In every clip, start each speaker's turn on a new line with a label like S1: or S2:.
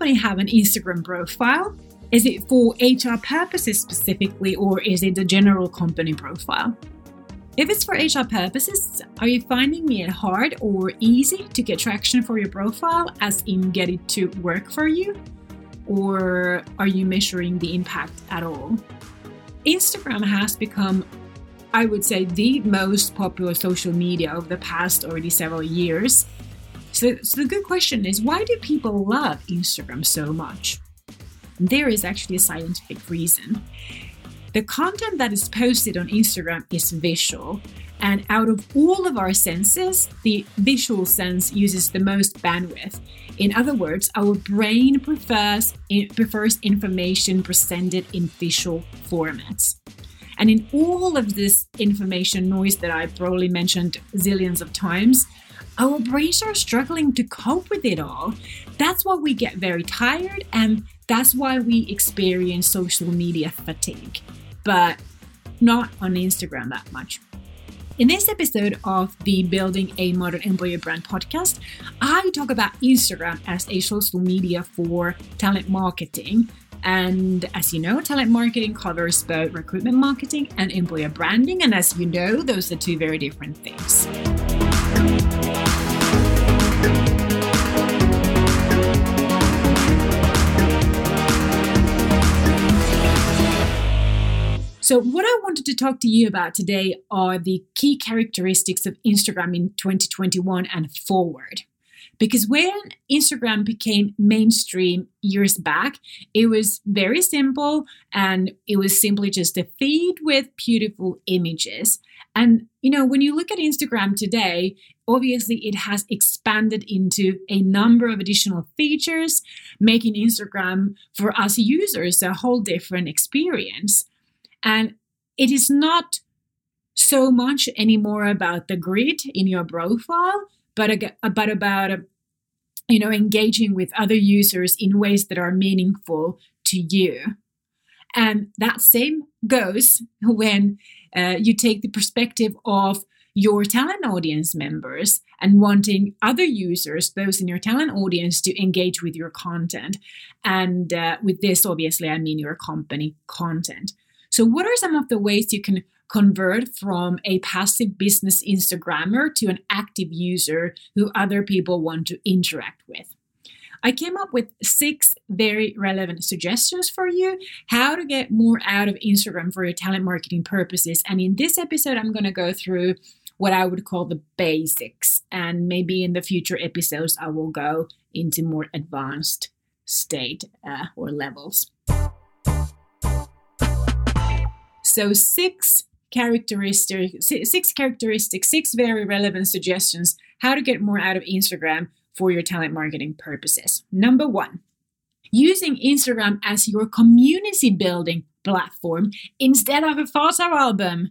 S1: company have an Instagram profile? Is it for HR purposes specifically, or is it the general company profile? If it's for HR purposes, are you finding it hard or easy to get traction for your profile, as in get it to work for you? Or are you measuring the impact at all? Instagram has become, I would say, the most popular social media over the past already several years. So, so the good question is why do people love Instagram so much? There is actually a scientific reason. The content that is posted on Instagram is visual, and out of all of our senses, the visual sense uses the most bandwidth. In other words, our brain prefers, prefers information presented in visual formats. And in all of this information noise that I've probably mentioned zillions of times, our brains are struggling to cope with it all. That's why we get very tired, and that's why we experience social media fatigue but not on Instagram that much. In this episode of the Building a Modern Employer Brand podcast, I talk about Instagram as a social media for talent marketing. And as you know, talent marketing covers both recruitment marketing and employer branding. And as you know, those are two very different things. So, what I wanted to talk to you about today are the key characteristics of Instagram in 2021 and forward. Because when Instagram became mainstream years back, it was very simple and it was simply just a feed with beautiful images. And, you know, when you look at Instagram today, obviously it has expanded into a number of additional features, making Instagram for us users a whole different experience. And it is not so much anymore about the grid in your profile, but, but about you know engaging with other users in ways that are meaningful to you. And that same goes when uh, you take the perspective of your talent audience members and wanting other users, those in your talent audience, to engage with your content. And uh, with this, obviously, I mean your company content. So, what are some of the ways you can convert from a passive business Instagrammer to an active user who other people want to interact with? I came up with six very relevant suggestions for you how to get more out of Instagram for your talent marketing purposes. And in this episode, I'm going to go through what I would call the basics. And maybe in the future episodes, I will go into more advanced state uh, or levels. So six characteristics, six characteristics, six very relevant suggestions how to get more out of Instagram for your talent marketing purposes. Number one, using Instagram as your community building platform instead of a photo album.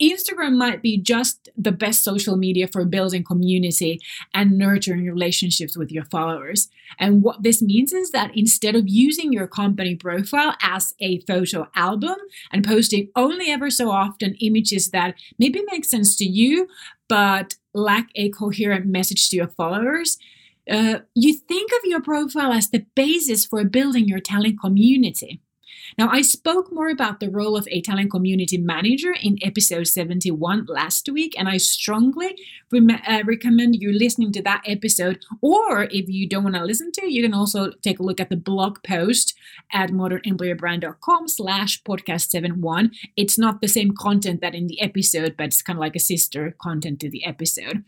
S1: Instagram might be just the best social media for building community and nurturing relationships with your followers. And what this means is that instead of using your company profile as a photo album and posting only ever so often images that maybe make sense to you, but lack a coherent message to your followers, uh, you think of your profile as the basis for building your talent community. Now, I spoke more about the role of a talent community manager in episode 71 last week, and I strongly re- uh, recommend you listening to that episode. Or if you don't want to listen to you can also take a look at the blog post at modernemployerbrand.com slash podcast 71. It's not the same content that in the episode, but it's kind of like a sister content to the episode.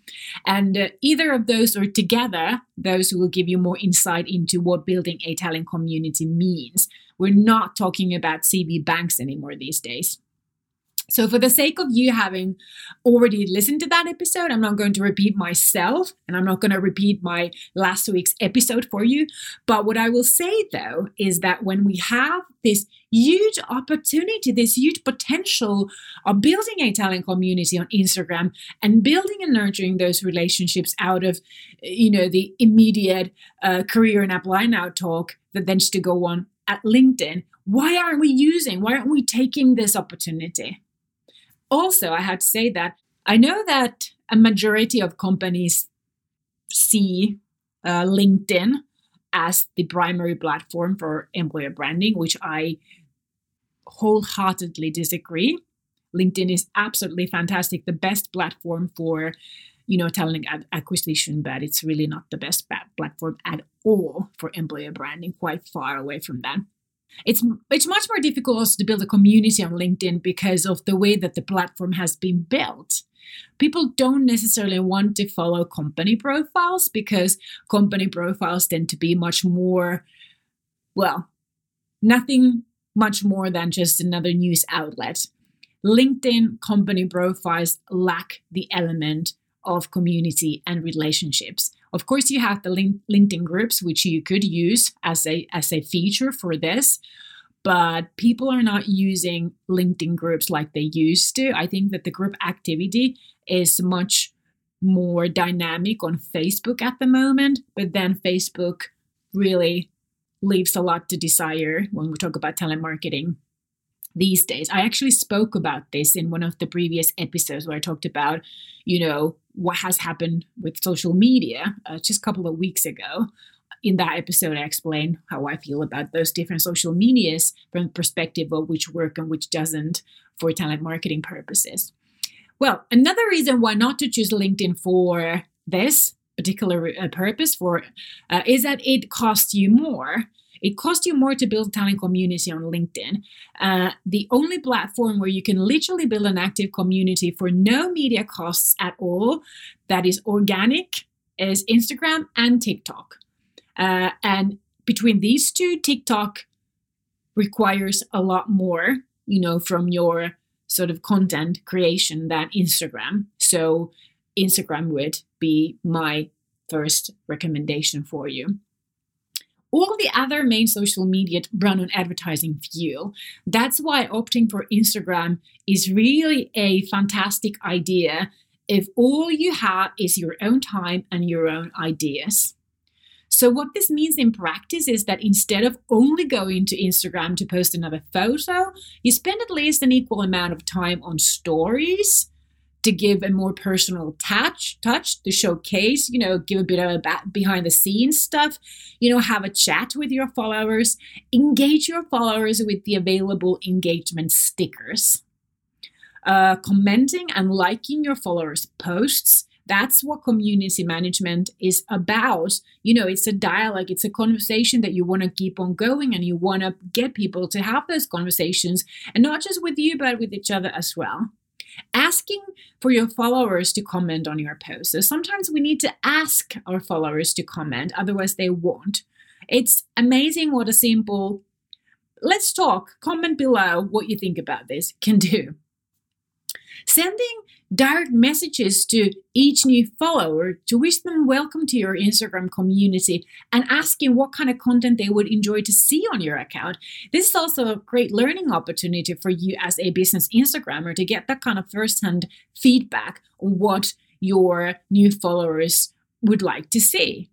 S1: And uh, either of those or together, those will give you more insight into what building a talent community means. We're not talking about CV banks anymore these days. So, for the sake of you having already listened to that episode, I'm not going to repeat myself and I'm not going to repeat my last week's episode for you. But what I will say though is that when we have this huge opportunity, this huge potential of building a talent community on Instagram and building and nurturing those relationships out of, you know, the immediate uh, career and apply now talk that then to go on at LinkedIn, why aren't we using, why aren't we taking this opportunity? Also, I had to say that I know that a majority of companies see uh, LinkedIn as the primary platform for employer branding, which I wholeheartedly disagree. LinkedIn is absolutely fantastic, the best platform for you know talent acquisition, but it's really not the best platform at all for employer branding. Quite far away from that. It's it's much more difficult also to build a community on LinkedIn because of the way that the platform has been built. People don't necessarily want to follow company profiles because company profiles tend to be much more, well, nothing much more than just another news outlet. LinkedIn company profiles lack the element of community and relationships. Of course, you have the LinkedIn groups, which you could use as a as a feature for this, but people are not using LinkedIn groups like they used to. I think that the group activity is much more dynamic on Facebook at the moment, but then Facebook really leaves a lot to desire when we talk about talent marketing these days. I actually spoke about this in one of the previous episodes where I talked about, you know, what has happened with social media uh, just a couple of weeks ago. In that episode, I explain how I feel about those different social medias from the perspective of which work and which doesn't for talent marketing purposes. Well, another reason why not to choose LinkedIn for this particular uh, purpose for uh, is that it costs you more it costs you more to build talent community on LinkedIn. Uh, the only platform where you can literally build an active community for no media costs at all that is organic is Instagram and TikTok. Uh, and between these two, TikTok requires a lot more, you know, from your sort of content creation than Instagram. So Instagram would be my first recommendation for you. All the other main social media run on advertising fuel. That's why opting for Instagram is really a fantastic idea if all you have is your own time and your own ideas. So, what this means in practice is that instead of only going to Instagram to post another photo, you spend at least an equal amount of time on stories to give a more personal touch touch to showcase you know give a bit of a behind the scenes stuff you know have a chat with your followers engage your followers with the available engagement stickers. Uh, commenting and liking your followers posts that's what community management is about. You know it's a dialogue it's a conversation that you want to keep on going and you want to get people to have those conversations and not just with you but with each other as well asking for your followers to comment on your posts. So sometimes we need to ask our followers to comment, otherwise, they won't. It's amazing what a simple let's talk, comment below what you think about this can do. Sending direct messages to each new follower to wish them welcome to your Instagram community and asking what kind of content they would enjoy to see on your account. This is also a great learning opportunity for you as a business Instagrammer to get that kind of first-hand feedback on what your new followers would like to see.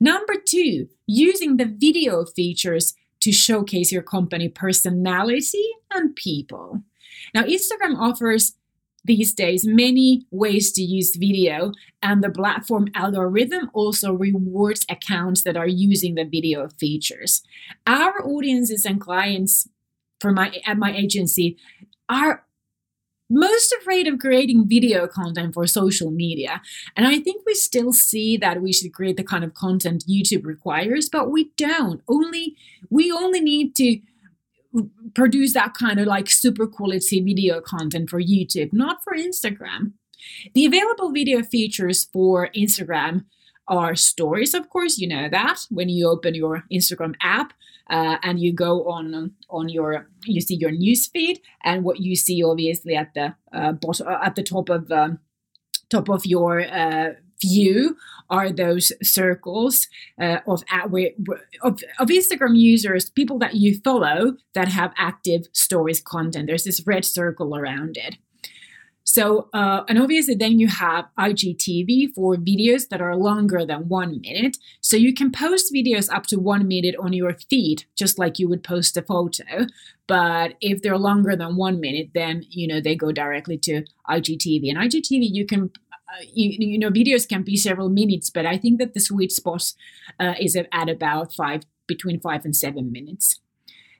S1: Number two, using the video features to showcase your company personality and people. Now, Instagram offers these days many ways to use video, and the platform algorithm also rewards accounts that are using the video features. Our audiences and clients for my at my agency are most afraid of creating video content for social media. And I think we still see that we should create the kind of content YouTube requires, but we don't. Only we only need to produce that kind of like super quality video content for YouTube, not for Instagram. The available video features for Instagram are stories, of course, you know that when you open your Instagram app uh, and you go on on your you see your news feed and what you see obviously at the uh, bottom at the top of um, top of your uh, view are those circles uh, of, of, of Instagram users, people that you follow that have active stories content. There's this red circle around it. So, uh, and obviously, then you have IGTV for videos that are longer than one minute. So, you can post videos up to one minute on your feed, just like you would post a photo. But if they're longer than one minute, then, you know, they go directly to IGTV. And IGTV, you can you, you, know, videos can be several minutes, but I think that the sweet spot uh, is at about five, between five and seven minutes.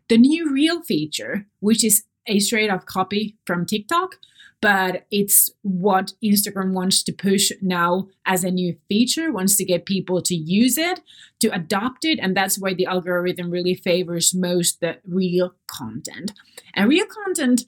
S1: The new Reel feature, which is a straight up copy from TikTok, but it's what Instagram wants to push now as a new feature, wants to get people to use it, to adopt it, and that's why the algorithm really favors most the reel content. And reel content,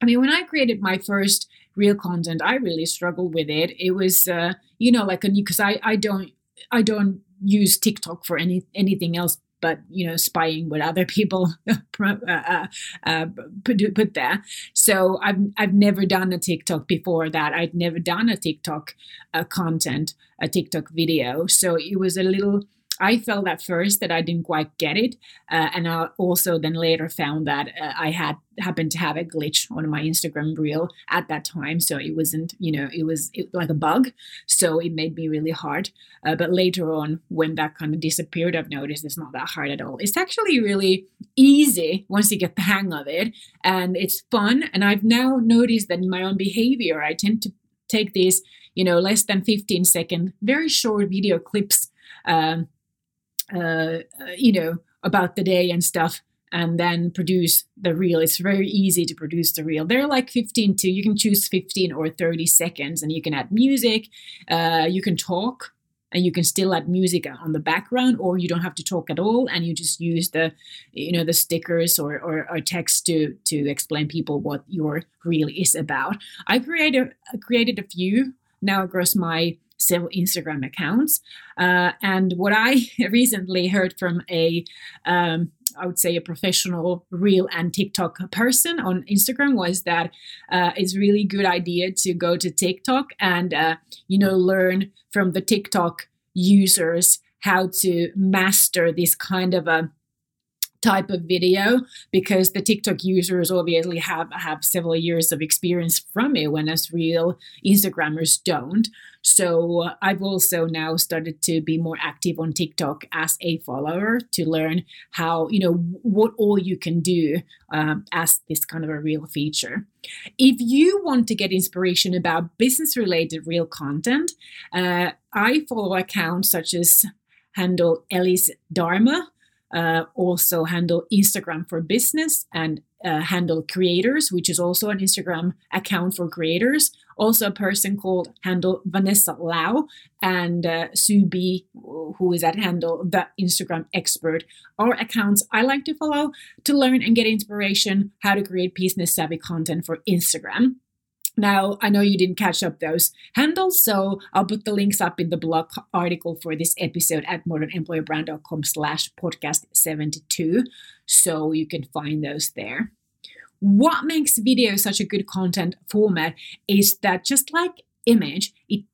S1: I mean, when I created my first Reel content, I really struggled with it. It was, uh, you know, like a new because I I don't I don't use TikTok for any anything else but you know spying what other people uh, uh, uh, put, put there. So i've i've never done a tiktok before that. I'd never done a tiktok uh, content a tiktok video. So it was a little I felt at first that I didn't quite get it, uh, and I also then later found that uh, I had happened to have a glitch on my Instagram reel at that time, so it wasn't, you know, it was it, like a bug, so it made me really hard. Uh, but later on, when that kind of disappeared, I've noticed it's not that hard at all. It's actually really easy once you get the hang of it, and it's fun. And I've now noticed that in my own behavior, I tend to take these, you know, less than 15 second, very short video clips. Um, uh, uh, you know, about the day and stuff, and then produce the reel. It's very easy to produce the reel. They're like 15 to, you can choose 15 or 30 seconds, and you can add music, uh, you can talk. And you can still add music on the background, or you don't have to talk at all, and you just use the, you know, the stickers or, or, or text to to explain people what your reel is about. I created created a few now across my several Instagram accounts. Uh, and what I recently heard from a um, I would say a professional reel and TikTok person on Instagram was that uh, it's really good idea to go to TikTok and uh, you know learn from the TikTok users how to master this kind of a type of video because the TikTok users obviously have have several years of experience from it when as real Instagrammers don't. So I've also now started to be more active on TikTok as a follower to learn how, you know, what all you can do um, as this kind of a reel feature. If you want to get inspiration about business related reel content, uh, I follow accounts such as handle Elise Darma, uh, also handle Instagram for business and uh, handle creators, which is also an Instagram account for creators. Also, a person called handle Vanessa Lau and uh, Sue B, who is at handle the Instagram expert, are accounts I like to follow to learn and get inspiration how to create business savvy content for Instagram. Now, I know you didn't catch up those handles, so I'll put the links up in the blog article for this episode at modernemployerbrand.com slash podcast 72, so you can find those there. What makes video such a good content format is that just like image, it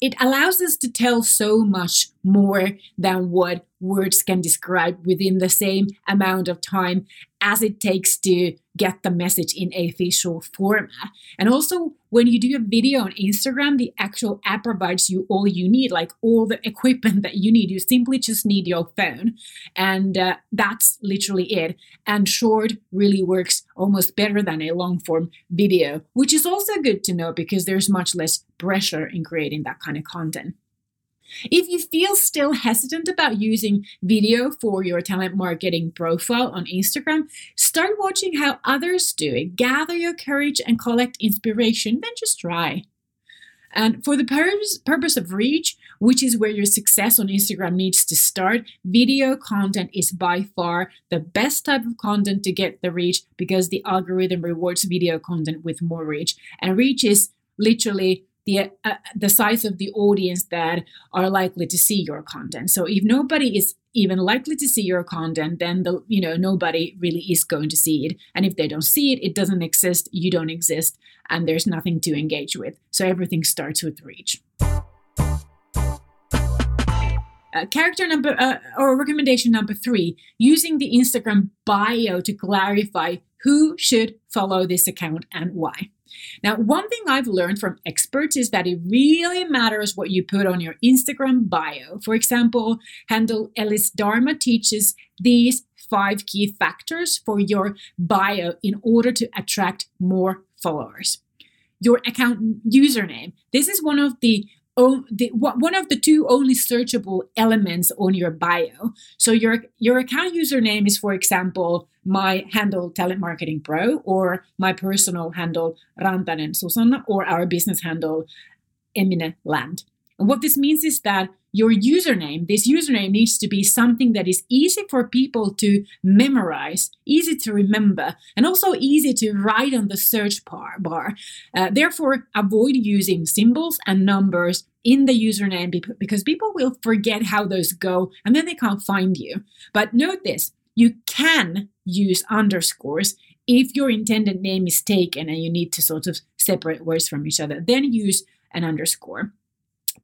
S1: it allows us to tell so much more than what words can describe within the same amount of time as it takes to get the message in a visual format. And also, when you do a video on Instagram, the actual app provides you all you need, like all the equipment that you need. You simply just need your phone. And uh, that's literally it. And short really works almost better than a long form video, which is also good to know because there's much less pressure in creating that kind of content. If you feel still hesitant about using video for your talent marketing profile on Instagram, start watching how others do it. Gather your courage and collect inspiration, then just try. And for the purpose, purpose of reach, which is where your success on Instagram needs to start, video content is by far the best type of content to get the reach because the algorithm rewards video content with more reach. And reach is literally the uh, the size of the audience that are likely to see your content. So if nobody is even likely to see your content, then the you know nobody really is going to see it. And if they don't see it, it doesn't exist. You don't exist, and there's nothing to engage with. So everything starts with reach. Uh, character number uh, or recommendation number three using the Instagram bio to clarify who should follow this account and why. Now, one thing I've learned from experts is that it really matters what you put on your Instagram bio. For example, handle Elise Darma teaches these five key factors for your bio in order to attract more followers. your account username. This is one of the the, one of the two only searchable elements on your bio. So your your account username is, for example, my handle Talent Marketing Pro, or my personal handle Rantanen Susanna, or our business handle Emine Land. And what this means is that your username, this username needs to be something that is easy for people to memorize, easy to remember, and also easy to write on the search bar. Uh, therefore, avoid using symbols and numbers in the username because people will forget how those go and then they can't find you. But note this you can use underscores if your intended name is taken and you need to sort of separate words from each other. Then use an underscore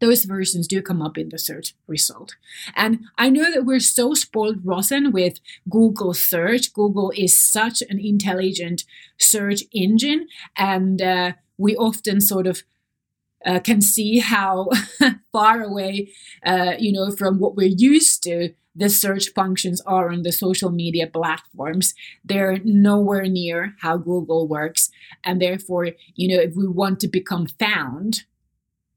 S1: those versions do come up in the search result. And I know that we're so spoiled rotten with Google search. Google is such an intelligent search engine, and uh, we often sort of uh, can see how far away, uh, you know, from what we're used to the search functions are on the social media platforms. They're nowhere near how Google works. And therefore, you know, if we want to become found,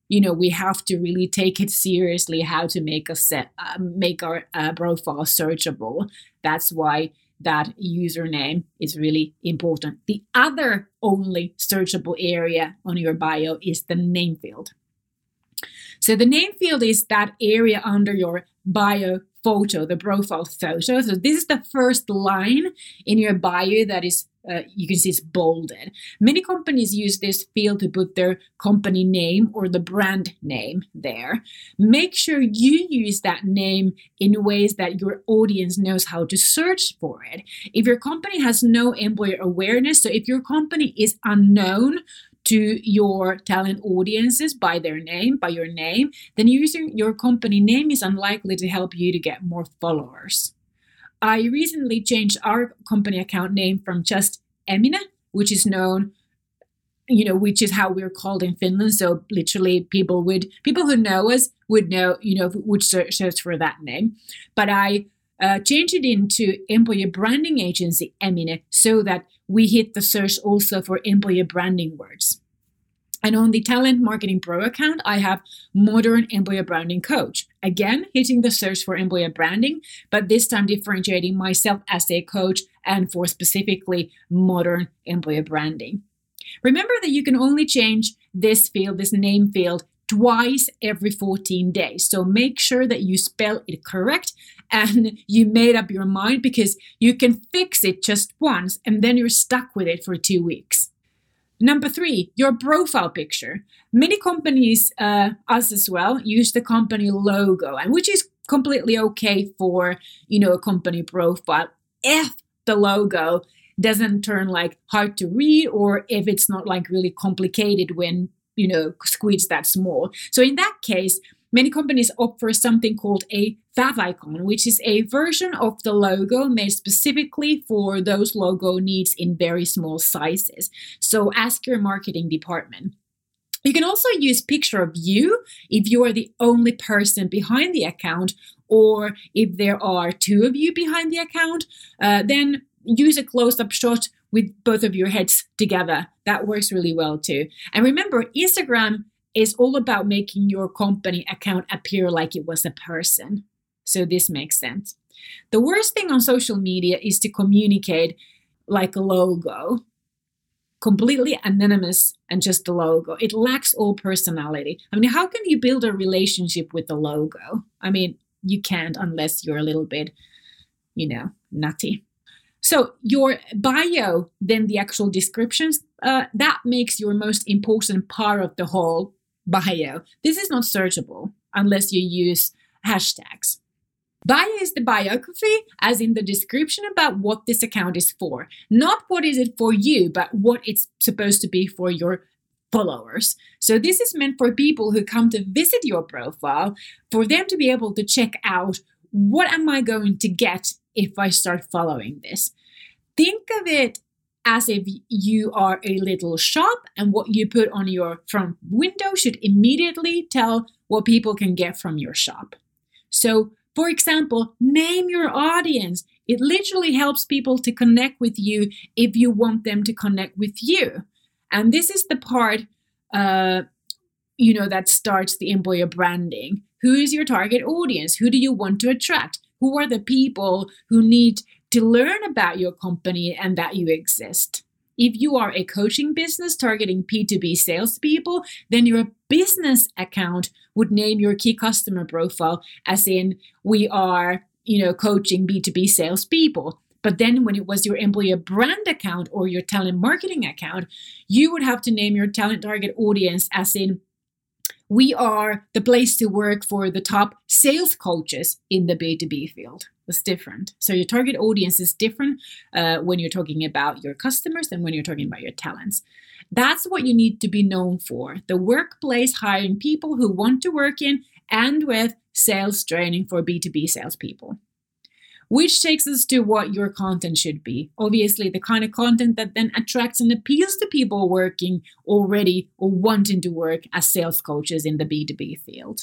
S1: you know we have to really take it seriously how to make a set uh, make our uh, profile searchable that's why that username is really important the other only searchable area on your bio is the name field so the name field is that area under your bio photo, the profile photo. So this is the first line in your bio that is uh, you can see it's bolded. Many companies use this field to put their company name or the brand name there. Make sure you use that name in ways that your audience knows how to search for it. If your company has no employer awareness, so if your company is unknown to your talent audiences by their name, by your name, then using your company name is unlikely to help you to get more followers. I recently changed our company account name from just Emina, which is known, you know, which is how we're called in Finland. So literally, people would people who know us would know, you know, would search, for that name. But I uh, changed it into employer branding agency Emine so that we hit the search also for employer branding words. And on the Talent Marketing Pro account, I have Modern Employer Branding Coach. Again, hitting the search for employer branding, but this time differentiating myself as a coach and for specifically modern employer branding. Remember that you can only change this field, this name field, twice every 14 days. So make sure that you spell it correct and you made up your mind because you can fix it just once and then you're stuck with it for two weeks. Number three, your profile picture. Many companies, uh, us as well, use the company logo, and which is completely okay for you know a company profile if the logo doesn't turn like hard to read or if it's not like really complicated when you know squeezed that small. So in that case, Many companies opt for something called a favicon, which is a version of the logo made specifically for those logo needs in very small sizes. So ask your marketing department. You can also use picture of you if you are the only person behind the account or if there are two of you behind the account, uh, then use a close-up shot with both of your heads together. That works really well too. And remember, Instagram is all about making your company account appear like it was a person. So this makes sense. The worst thing on social media is to communicate like a logo, completely anonymous and just a logo. It lacks all personality. I mean, how can you build a relationship with a logo? I mean, you can't unless you're a little bit, you know, nutty. So your bio, then the actual descriptions, uh, that makes your most important part of the whole bio. This is not searchable unless you use hashtags. Bio is the biography, as in the description about what this account is for. Not what is it for you, but what it's supposed to be for your followers. So this is meant for people who come to visit your profile, for them to be able to check out what am I going to get if I start following this. Think of it as if you are a little shop and what you put on your front window should immediately tell what people can get from your shop. So, for example, name your audience. It literally helps people to connect with you if you want them to connect with you. And this is the part, uh, you know, that starts the employer branding. Who is your target audience? Who do you want to attract? Who are the people who need to learn about your company and that you exist? If you are a coaching business targeting B2B salespeople, then your business account would name your key customer profile as in we are, you know, coaching B2B salespeople. But then when it was your employer brand account or your talent marketing account, you would have to name your talent target audience as in we are the place to work for the top sales coaches in the B2B field. It's different. So your target audience is different uh, when you're talking about your customers and when you're talking about your talents. That's what you need to be known for the workplace hiring people who want to work in and with sales training for B2B salespeople which takes us to what your content should be. Obviously, the kind of content that then attracts and appeals to people working already or wanting to work as sales coaches in the B2B field.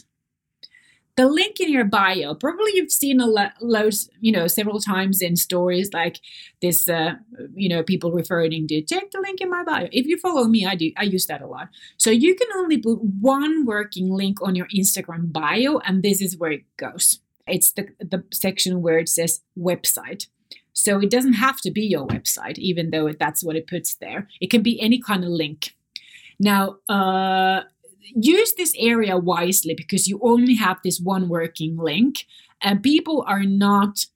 S1: The link in your bio, probably you've seen a lot, loads, you know, several times in stories like this, uh, you know, people referring to check the link in my bio. If you follow me, I do, I use that a lot. So you can only put one working link on your Instagram bio, and this is where it goes. It's the, the section where it says website. So it doesn't have to be your website, even though that's what it puts there. It can be any kind of link. Now, uh, use this area wisely because you only have this one working link, and people are not,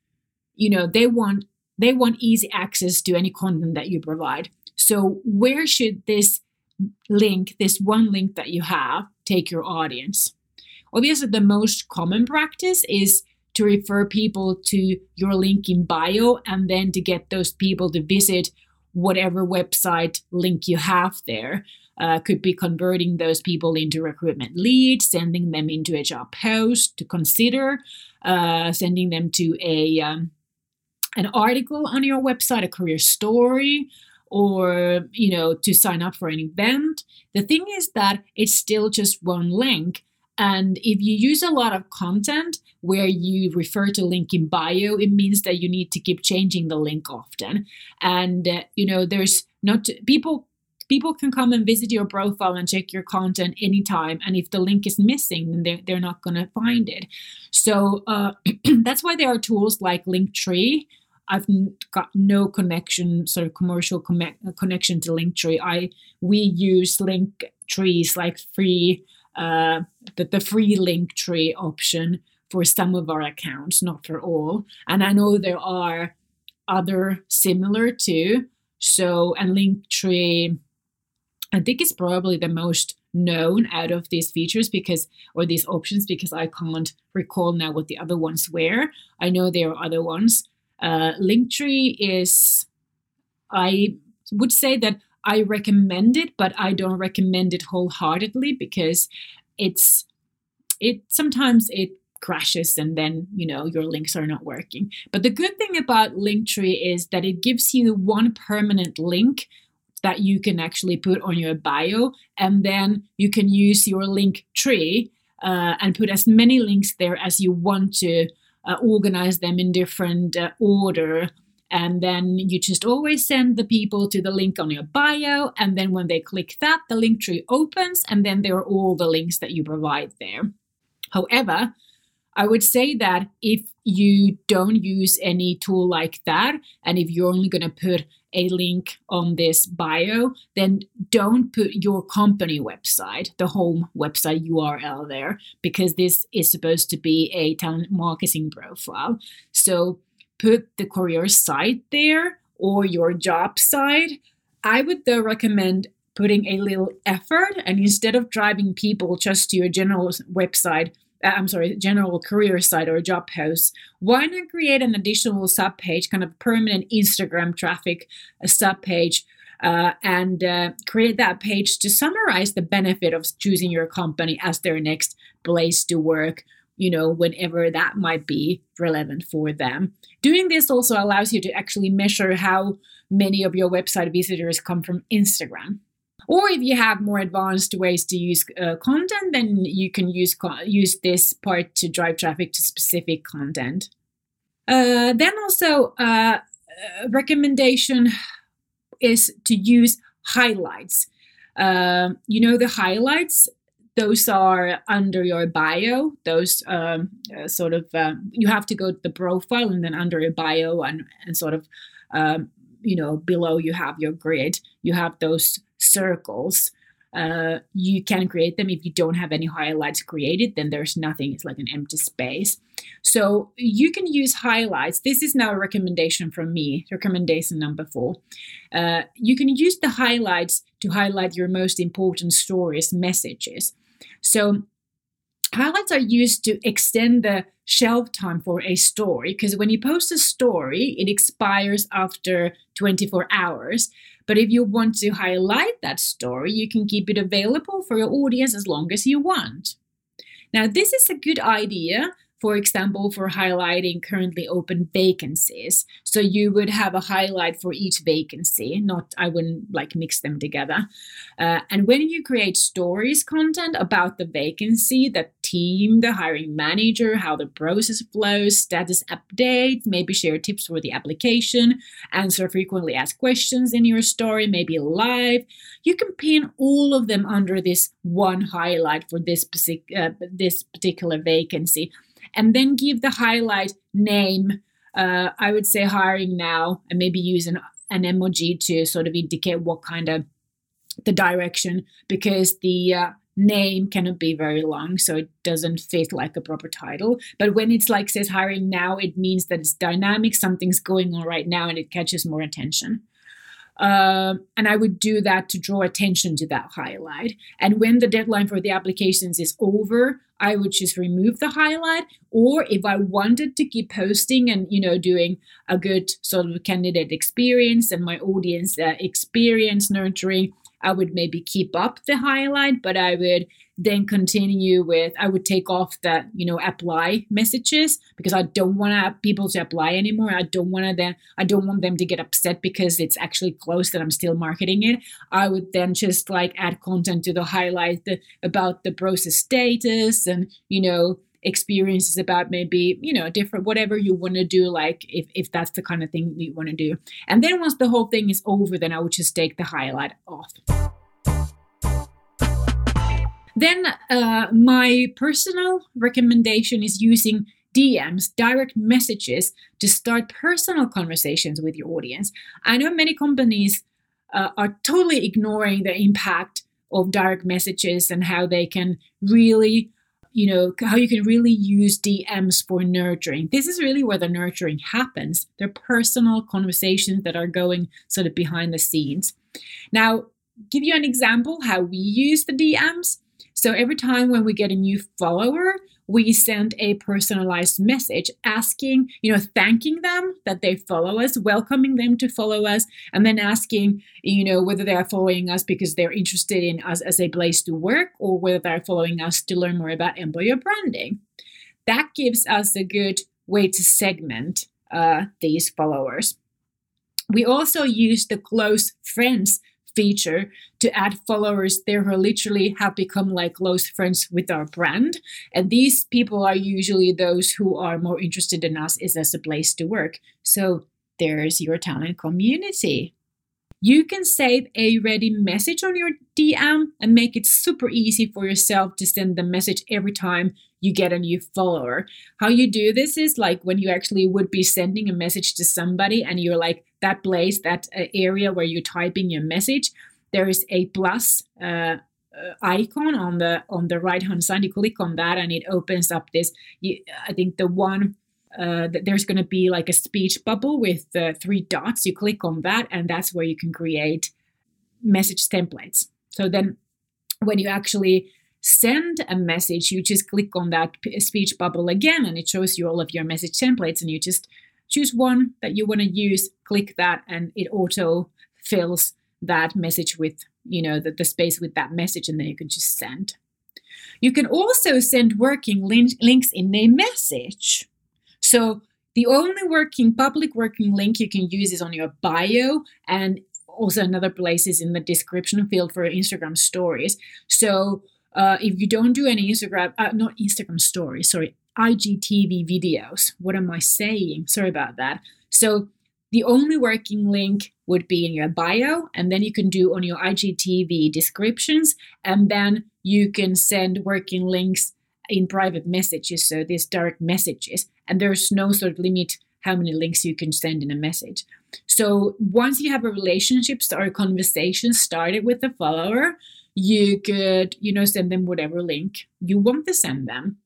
S1: you know, they want they want easy access to any content that you provide. So where should this link, this one link that you have, take your audience? Obviously, the most common practice is to refer people to your link in bio and then to get those people to visit whatever website link you have there. Uh, could be converting those people into recruitment leads, sending them into a job post to consider, uh, sending them to a um, an article on your website, a career story, or you know to sign up for an event. The thing is that it's still just one link, and if you use a lot of content where you refer to link in bio, it means that you need to keep changing the link often. And uh, you know, there's not people people can come and visit your profile and check your content anytime. And if the link is missing then they're, they're not going to find it. So uh, that's why there are tools like linktree. I've got no connection sort of commercial com- connection to linktree. I we use link trees like free uh, the, the free link tree option for some of our accounts, not for all. And I know there are other similar too. So, and Linktree, I think is probably the most known out of these features because, or these options, because I can't recall now what the other ones were. I know there are other ones. Uh, Linktree is, I would say that I recommend it, but I don't recommend it wholeheartedly because it's it sometimes it crashes and then you know your links are not working. But the good thing about linktree is that it gives you one permanent link that you can actually put on your bio and then you can use your link tree uh, and put as many links there as you want to uh, organize them in different uh, order and then you just always send the people to the link on your bio. And then when they click that, the link tree opens, and then there are all the links that you provide there. However, I would say that if you don't use any tool like that, and if you're only going to put a link on this bio, then don't put your company website, the home website URL there, because this is supposed to be a talent marketing profile. So put the career site there or your job site, I would though recommend putting a little effort and instead of driving people just to your general website, uh, I'm sorry, general career site or job post, why not create an additional sub page, kind of permanent Instagram traffic a sub page, uh, and uh, create that page to summarize the benefit of choosing your company as their next place to work you know, whenever that might be relevant for them. Doing this also allows you to actually measure how many of your website visitors come from Instagram. Or if you have more advanced ways to use uh, content, then you can use co- use this part to drive traffic to specific content. Uh, then also, uh, uh recommendation is to use highlights. Uh, you know, the highlights, those are under your bio. Those um, uh, sort of, um, you have to go to the profile and then under your bio and, and sort of, um, you know, below you have your grid, you have those circles. Uh, you can create them. If you don't have any highlights created then there's nothing. It's like an empty space. So you can use highlights. This is now a recommendation from me recommendation number four. Uh, you can use the highlights to highlight your most important stories messages so highlights are used to extend the shelf time for a story because when you post a story it expires after 24 hours but if you want to highlight that story, you can keep it available for your audience as long as you want. Now, this is a good idea for example, for highlighting currently open vacancies. So you would have a highlight for each vacancy, not, I wouldn't like mix them together. Uh, and when you create stories content about the vacancy, the team, the hiring manager, how the process flows, status updates, maybe share tips for the application, answer frequently asked questions in your story, maybe live, you can pin all of them under this one highlight for this, uh, this particular vacancy and then give the highlight name. Uh, I would say hiring now, and maybe use an, an emoji to sort of indicate what kind of the direction because the uh, name cannot be very long so it doesn't fit like a proper title but when it's like says hiring now it means that it's dynamic something's going on right now and it catches more attention um, and I would do that to draw attention to that highlight. And when the deadline for the applications is over, I would just remove the highlight. Or if I wanted to keep posting and you know doing a good sort of candidate experience and my audience uh, experience nurturing, I would maybe keep up the highlight, but I would then continue with I would take off the you know apply messages because I don't want people to apply anymore. I don't want them I don't want them to get upset because it's actually closed and I'm still marketing it. I would then just like add content to the highlight the, about the process status and you know experiences about maybe you know different whatever you want to do like if, if that's the kind of thing you want to do and then once the whole thing is over then i would just take the highlight off then uh, my personal recommendation is using DMs, direct messages, to start personal conversations with your audience. I know many companies uh, are totally ignoring the impact of direct messages and how they can really you know how you can really use DMs for nurturing. This is really where the nurturing happens. They're personal conversations that are going sort of behind the scenes. Now, give you an example how we use the DMs. So every time when we get a new follower, we send a personalized message asking, you know, thanking them that they follow us, welcoming them to follow us, and then asking, you know, whether they are following us because they're interested in us as a place to work or whether they're following us to learn more about employer branding. That gives us a good way to segment uh, these followers. We also use the close friends feature to add followers there who literally have become like close friends with our brand. And these people are usually those who are more interested in us is as a place to work. So there's your talent community. You can save a ready message on your DM and make it super easy for yourself to send the message every time you get a new follower. How you do this is like when you actually would be sending a message to somebody and you're like, that place, that uh, area where you're typing your message, there is a plus uh, uh, icon on the on the right hand side. You click on that and it opens up this. You, I think the one uh, that there's going to be like a speech bubble with uh, three dots. You click on that, and that's where you can create message templates. So then, when you actually send a message, you just click on that speech bubble again, and it shows you all of your message templates, and you just choose one that you want to use, click that, and it auto fills that message with, you know, the, the space with that message, and then you can just send. You can also send working link, links in a message. So the only working public working link you can use is on your bio and also another place is in the description field for Instagram stories. So uh, if you don't do any Instagram, uh, not Instagram stories, sorry, IGTV videos. What am I saying? Sorry about that. So the only working link would be in your bio, and then you can do on your IGTV descriptions, and then you can send working links in private messages, so these direct messages, and there's no sort of limit how many links you can send in a message. So once you have a relationship or a conversation started with the follower, you could, you know, send them whatever link you want to send them.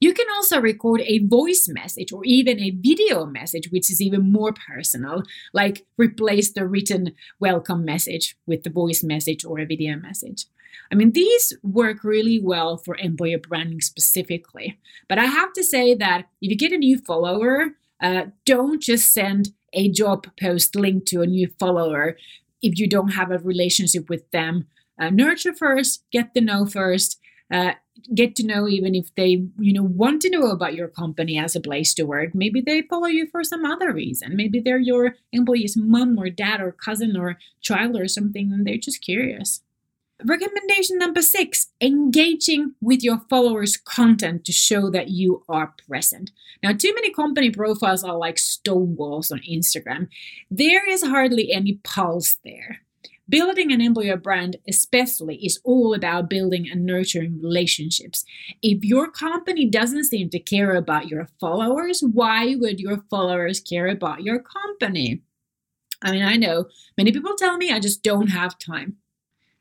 S1: You can also record a voice message or even a video message, which is even more personal, like replace the written welcome message with the voice message or a video message. I mean, these work really well for employer branding specifically. But I have to say that if you get a new follower, uh, don't just send a job post link to a new follower if you don't have a relationship with them. Uh, nurture first, get to know first, uh, get to know even if they you know want to know about your company as a place to work maybe they follow you for some other reason. Maybe they're your employee's mom or dad or cousin or child or something and they're just curious. Recommendation number six engaging with your followers content to show that you are present. Now too many company profiles are like stone walls on instagram. There is hardly any pulse there Building an employer brand, especially, is all about building and nurturing relationships. If your company doesn't seem to care about your followers, why would your followers care about your company? I mean, I know many people tell me I just don't have time.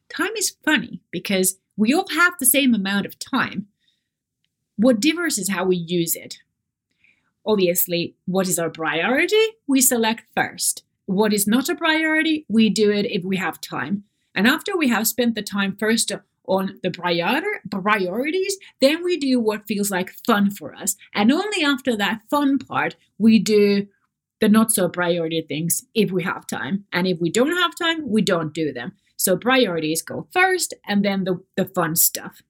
S1: Time is funny because we all have the same amount of time. What differs is how we use it. Obviously, what is our priority? We select first. What is not a priority, we do it if we have time. And after we have spent the time first on the prior- priorities, then we do what feels like fun for us. And only after that fun part, we do the not so priority things if we have time. And if we don't have time, we don't do them. So priorities go first and then the, the fun stuff.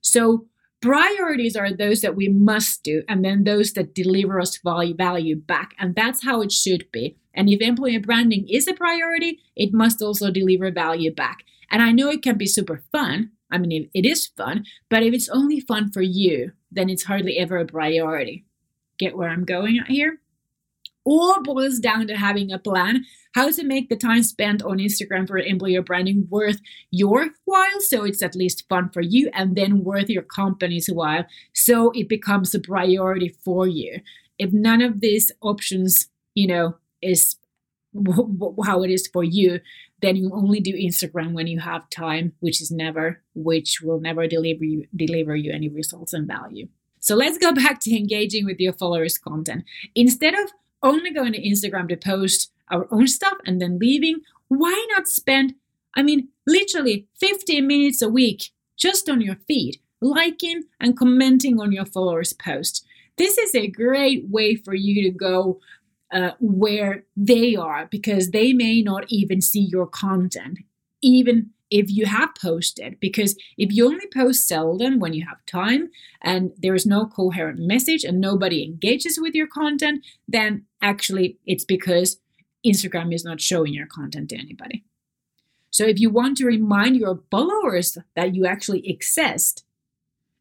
S1: So priorities are those that we must do and then those that deliver us value, value back. And that's how it should be. And if employer branding is a priority, it must also deliver value back. And I know it can be super fun. I mean, it is fun, but if it's only fun for you, then it's hardly ever a priority. Get where I'm going here? All boils down to having a plan how to make the time spent on Instagram for employer branding worth your while so it's at least fun for you and then worth your company's while so it becomes a priority for you. If none of these options, you know, is how it is for you, then you only do Instagram when you have time, which is never, which will never deliver you deliver you any results and value. So let's go back to engaging with your followers' content. Instead of only going to Instagram to post our own stuff and then leaving, why not spend, I mean, literally 15 minutes a week just on your feed, liking and commenting on your followers' post? This is a great way for you to go uh, where they are because they may not even see your content, even if you have posted. Because if you only post seldom when you have time and there is no coherent message and nobody engages with your content, then actually it's because Instagram is not showing your content to anybody. So if you want to remind your followers that you actually exist,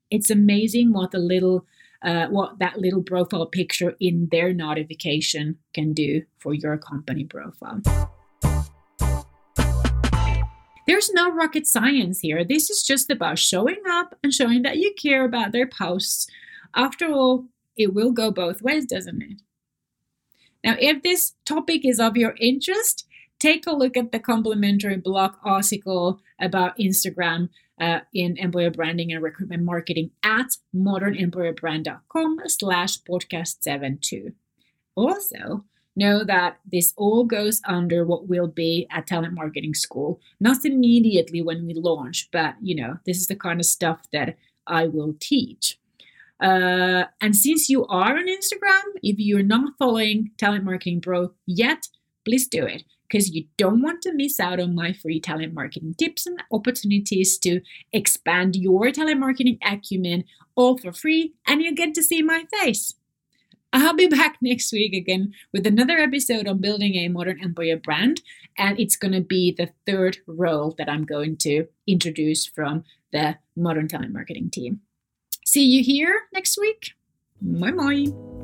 S1: it's amazing what the little uh, what that little profile picture in their notification can do for your company profile. There's no rocket science here. This is just about showing up and showing that you care about their posts. After all, it will go both ways, doesn't it? Now, if this topic is of your interest, take a look at the complimentary blog article about Instagram uh, in employer branding and recruitment marketing at modernemployerbrand.com slash podcast 72. Also, know that this all goes under what will be a talent marketing school. Not immediately when we launch, but you know, this is the kind of stuff that I will teach. Uh, and since you are on Instagram, if you're not following Talent Marketing Pro yet, please do it because you don't want to miss out on my free talent marketing tips and opportunities to expand your talent marketing acumen all for free, and you get to see my face. I'll be back next week again with another episode on building a modern employer brand, and it's going to be the third role that I'm going to introduce from the modern talent marketing team. See you here next week. Bye bye.